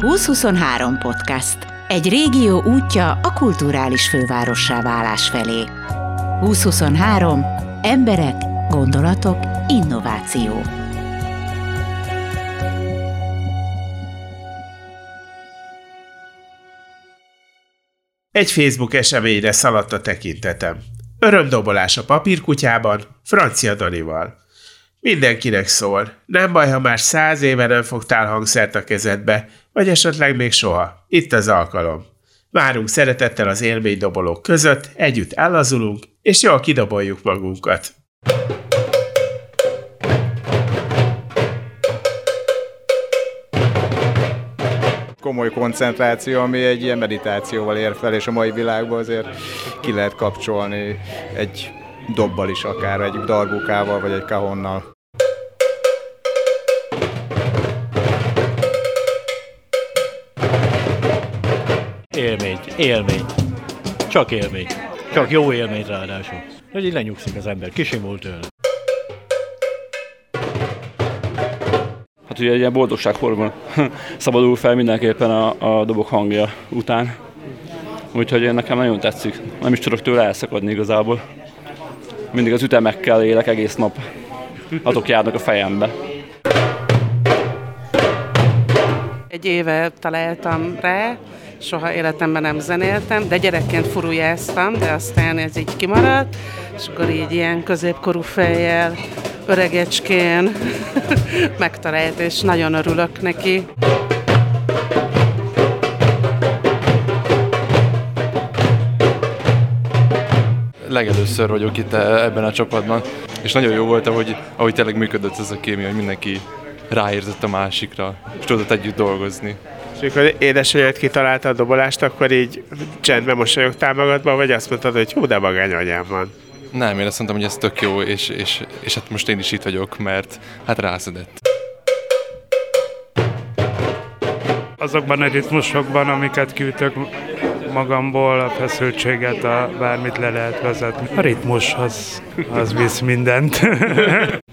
2023 podcast. Egy régió útja a kulturális fővárossá válás felé. 2023. Emberek, gondolatok, innováció. Egy Facebook eseményre szaladt a tekintetem. Örömdobolás a papírkutyában, Francia Danival. Mindenkinek szól. Nem baj, ha már száz éve nem fogtál hangszert a kezedbe, vagy esetleg még soha. Itt az alkalom. Várunk szeretettel az élménydobolók között, együtt ellazulunk, és jól kidoboljuk magunkat. komoly koncentráció, ami egy ilyen meditációval ér fel, és a mai világban azért ki lehet kapcsolni egy dobbal is akár, egy darbukával, vagy egy kahonnal. Élmény, élmény. Csak élmény. Csak jó élmény ráadásul. Hogy így lenyugszik az ember, kisimul tőle. Hát ugye egy ilyen boldogsághormon szabadul fel mindenképpen a, a dobok hangja után. Úgyhogy nekem nagyon tetszik. Nem is tudok tőle elszakadni igazából. Mindig az ütemekkel élek egész nap. Azok járnak a fejembe. Egy éve találtam rá, soha életemben nem zenéltem, de gyerekként furujáztam, de aztán ez így kimaradt, és akkor így ilyen középkorú fejjel, öregecskén megtalált, és nagyon örülök neki. legelőször vagyok itt ebben a csapatban, és nagyon jó volt, ahogy, ahogy tényleg működött ez a kémia, hogy mindenki ráérzett a másikra, és tudott együtt dolgozni. És amikor édesanyád kitalálta a dobolást, akkor így csendben mosolyogtál magadban, vagy azt mondtad, hogy hú, de magány anyám van? Nem, én azt mondtam, hogy ez tök jó, és, és, és hát most én is itt vagyok, mert hát rászedett. Azokban a ritmusokban, amiket kiütök magamból, a feszültséget, a bármit le lehet vezetni. A ritmus az, az visz mindent.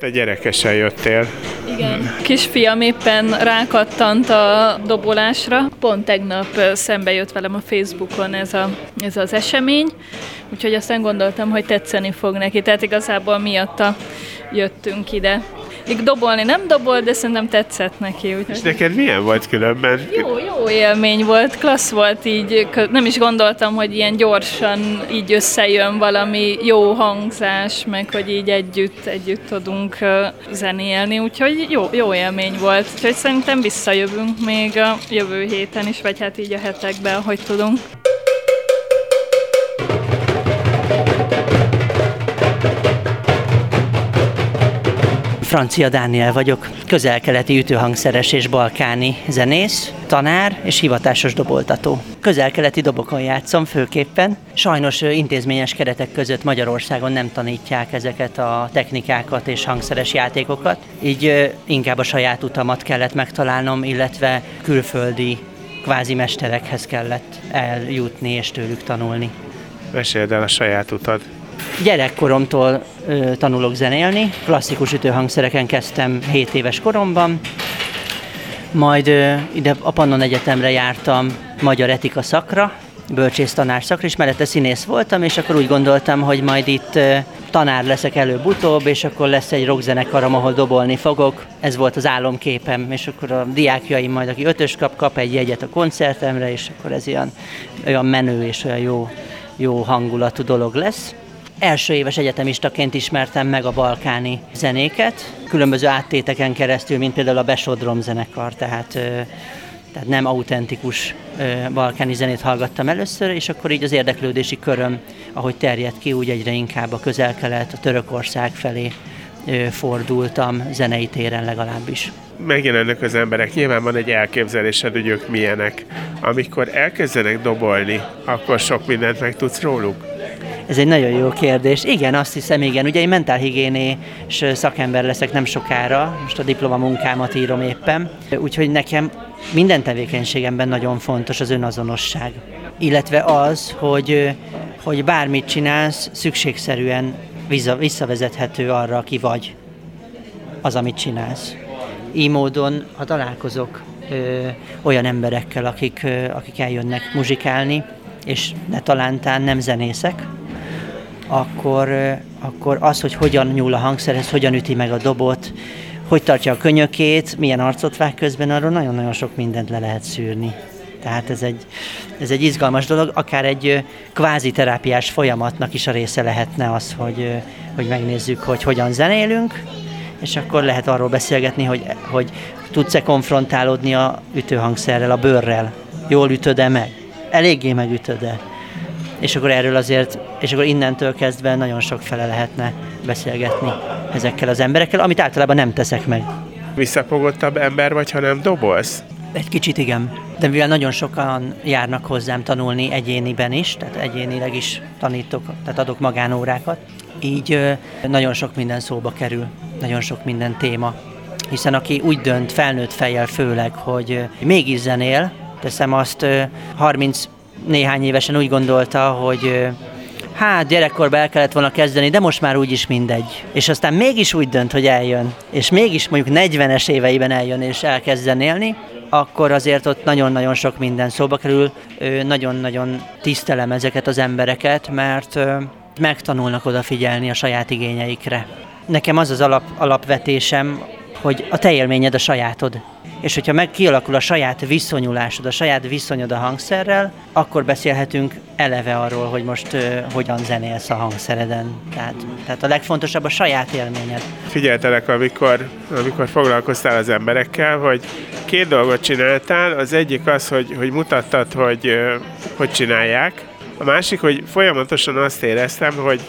Te gyerekesen jöttél. Igen. Kisfiam éppen rákattant a dobolásra. Pont tegnap szembe jött velem a Facebookon ez, a, ez az esemény, úgyhogy aztán gondoltam, hogy tetszeni fog neki. Tehát igazából miatta jöttünk ide. Még dobolni nem dobol, de szerintem tetszett neki. Úgyhogy... És neked milyen volt különben? Jó, jó élmény volt, klassz volt így, nem is gondoltam, hogy ilyen gyorsan így összejön valami jó hangzás, meg hogy így együtt, együtt tudunk zenélni, úgyhogy jó, jó élmény volt. Úgyhogy szerintem visszajövünk még a jövő héten is, vagy hát így a hetekben, ahogy tudunk. Francia Dániel vagyok, közelkeleti ütőhangszeres és balkáni zenész, tanár és hivatásos doboltató. Közelkeleti dobokon játszom főképpen. Sajnos intézményes keretek között Magyarországon nem tanítják ezeket a technikákat és hangszeres játékokat, így inkább a saját utamat kellett megtalálnom, illetve külföldi kvázi mesterekhez kellett eljutni és tőlük tanulni. Meséld el a saját utad. Gyerekkoromtól ö, tanulok zenélni, klasszikus ütőhangszereken kezdtem 7 éves koromban, majd ö, ide a Pannon Egyetemre jártam magyar etika szakra, bölcsész tanár szakra, és mellette színész voltam, és akkor úgy gondoltam, hogy majd itt ö, tanár leszek előbb-utóbb, és akkor lesz egy rockzenekarom, ahol dobolni fogok. Ez volt az álomképem, és akkor a diákjaim majd, aki ötös kap, kap egy jegyet a koncertemre, és akkor ez olyan, olyan menő és olyan jó, jó hangulatú dolog lesz. Első éves egyetemistaként ismertem meg a balkáni zenéket, különböző áttéteken keresztül, mint például a Besodrom zenekar, tehát, tehát nem autentikus balkáni zenét hallgattam először, és akkor így az érdeklődési köröm, ahogy terjedt ki, úgy egyre inkább a közel-kelet, a Törökország felé fordultam, zenei téren legalábbis. Megjelennek az emberek, nyilván van egy elképzelésed, hogy ők milyenek. Amikor elkezdenek dobolni, akkor sok mindent megtudsz róluk? Ez egy nagyon jó kérdés. Igen, azt hiszem, igen. Ugye én mentálhigiénés szakember leszek nem sokára, most a diplomamunkámat írom éppen, úgyhogy nekem minden tevékenységemben nagyon fontos az önazonosság. Illetve az, hogy, hogy bármit csinálsz, szükségszerűen visszavezethető arra, aki vagy. az, amit csinálsz. Így módon, ha találkozok ö, olyan emberekkel, akik, ö, akik eljönnek muzsikálni, és ne talántán nem zenészek, akkor, akkor az, hogy hogyan nyúl a hangszerhez, hogyan üti meg a dobot, hogy tartja a könyökét, milyen arcot vág közben, arról nagyon-nagyon sok mindent le lehet szűrni. Tehát ez egy, ez egy izgalmas dolog, akár egy kvázi terápiás folyamatnak is a része lehetne az, hogy, hogy megnézzük, hogy hogyan zenélünk, és akkor lehet arról beszélgetni, hogy, hogy tudsz-e konfrontálódni a ütőhangszerrel, a bőrrel. Jól ütöd-e meg? Eléggé megütöd-e? És akkor erről azért, és akkor innentől kezdve nagyon sok fele lehetne beszélgetni ezekkel az emberekkel, amit általában nem teszek meg. Visszafogottabb ember vagy, ha nem dobolsz? Egy kicsit igen. De mivel nagyon sokan járnak hozzám tanulni egyéniben is, tehát egyénileg is tanítok, tehát adok magánórákat, így nagyon sok minden szóba kerül, nagyon sok minden téma. Hiszen aki úgy dönt, felnőtt fejjel főleg, hogy mégis zenél, teszem azt 30 néhány évesen úgy gondolta, hogy hát gyerekkorban el kellett volna kezdeni, de most már úgyis mindegy. És aztán mégis úgy dönt, hogy eljön, és mégis mondjuk 40-es éveiben eljön és elkezd zenélni, akkor azért ott nagyon-nagyon sok minden szóba kerül. Nagyon-nagyon tisztelem ezeket az embereket, mert megtanulnak odafigyelni a saját igényeikre. Nekem az az alap, alapvetésem, hogy a te élményed a sajátod. És hogyha meg kialakul a saját viszonyulásod, a saját viszonyod a hangszerrel, akkor beszélhetünk eleve arról, hogy most uh, hogyan zenélsz a hangszereden. Tehát, tehát a legfontosabb a saját élményed. Figyeltelek, amikor, amikor foglalkoztál az emberekkel, hogy két dolgot csináltál. Az egyik az, hogy, hogy mutattad, hogy uh, hogy csinálják. A másik, hogy folyamatosan azt éreztem, hogy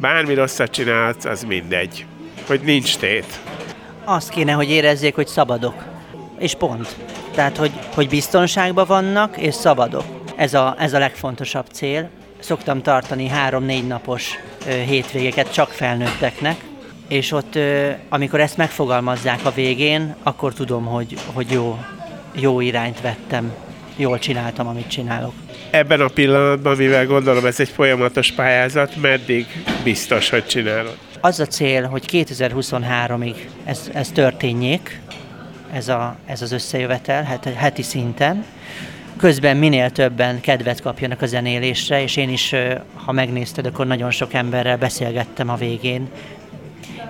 bármi rosszat csinálsz, az mindegy. Hogy nincs tét. Azt kéne, hogy érezzék, hogy szabadok és pont. Tehát, hogy, hogy biztonságban vannak, és szabadok. Ez a, ez a legfontosabb cél. Szoktam tartani három-négy napos ö, hétvégeket csak felnőtteknek, és ott, ö, amikor ezt megfogalmazzák a végén, akkor tudom, hogy, hogy jó, jó irányt vettem, jól csináltam, amit csinálok. Ebben a pillanatban, mivel gondolom ez egy folyamatos pályázat, meddig biztos, hogy csinálod? Az a cél, hogy 2023-ig ez, ez történjék, ez, a, ez az összejövetel het, heti szinten. Közben minél többen kedvet kapjanak a zenélésre, és én is, ha megnézted, akkor nagyon sok emberrel beszélgettem a végén.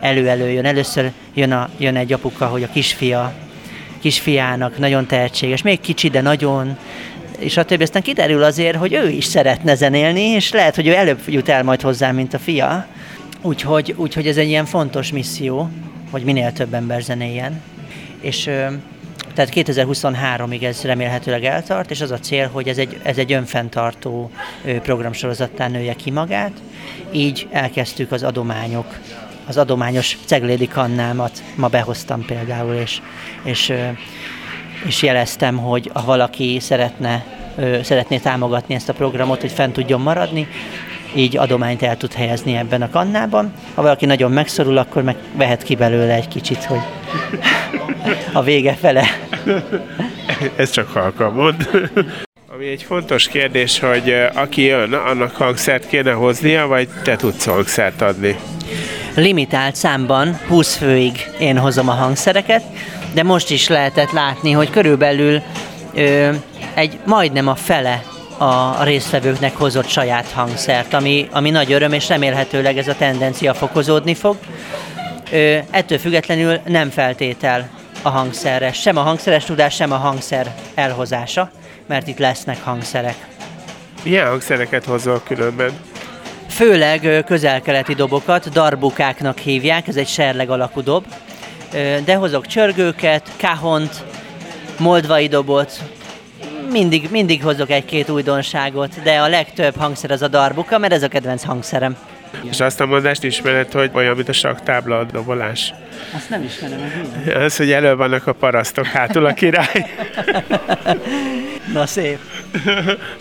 Elő-elő jön. Először jön, a, jön egy apuka, hogy a kisfia, kisfiának nagyon tehetséges, még kicsi, de nagyon, és a többi aztán kiderül azért, hogy ő is szeretne zenélni, és lehet, hogy ő előbb jut el majd hozzá, mint a fia. Úgyhogy, úgyhogy ez egy ilyen fontos misszió, hogy minél több ember zenéljen és tehát 2023-ig ez remélhetőleg eltart, és az a cél, hogy ez egy, ez egy önfenntartó programsorozattá nője ki magát. Így elkezdtük az adományok, az adományos ceglédi kannámat ma behoztam például, és, és, és jeleztem, hogy ha valaki szeretne, szeretné támogatni ezt a programot, hogy fent tudjon maradni, így adományt el tud helyezni ebben a kannában. Ha valaki nagyon megszorul, akkor meg vehet ki belőle egy kicsit, hogy a vége fele. Ez csak halka mond. Ami egy fontos kérdés, hogy aki jön, annak hangszert kéne hoznia, vagy te tudsz hangszert adni? Limitált számban, 20 főig én hozom a hangszereket, de most is lehetett látni, hogy körülbelül ö, egy majdnem a fele a résztvevőknek hozott saját hangszert, ami, ami nagy öröm, és remélhetőleg ez a tendencia fokozódni fog. Ö, ettől függetlenül nem feltétel a hangszerre, sem a hangszeres tudás, sem a hangszer elhozása, mert itt lesznek hangszerek. Milyen hangszereket hozol különben? Főleg közel-keleti dobokat, darbukáknak hívják, ez egy serleg alakú dob, de hozok csörgőket, kahont, moldvai dobot, mindig, mindig hozok egy-két újdonságot, de a legtöbb hangszer az a darbuka, mert ez a kedvenc hangszerem. És azt a mondást ismered, hogy olyan, mint a saktábla a dobolás. Azt nem ismerem, ez Az, hogy elő vannak a parasztok, hátul a király. Na szép.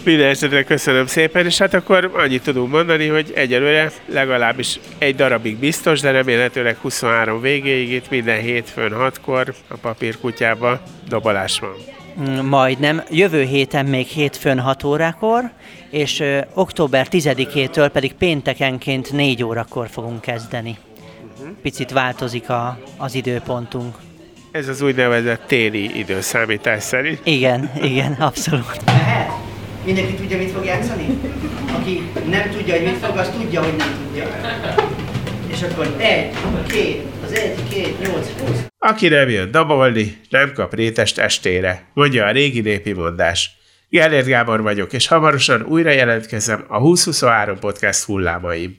Minden esetre köszönöm szépen, és hát akkor annyit tudunk mondani, hogy egyelőre legalábbis egy darabig biztos, de remélhetőleg 23 végéig itt minden hétfőn 6-kor a papírkutyába dobolás van. Mm, majdnem. Jövő héten még hétfőn 6 órakor, és ö, október 10-től pedig péntekenként 4 órakor fogunk kezdeni. picit változik a, az időpontunk. Ez az úgynevezett téli időszámítás szerint. Igen, igen, abszolút. Mehet? Mindenki tudja, mit fog játszani? Aki nem tudja, hogy mit fog, az tudja, hogy nem tudja. És akkor egy, két, az egy, két, nyolc, húsz. Aki nem jön dabolni, nem kap rétest estére, mondja a régi népi mondás. Gellért Gábor vagyok, és hamarosan újra jelentkezem a 2023 podcast hullámaim.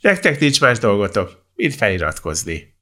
Nektek nincs más dolgotok, mint feliratkozni.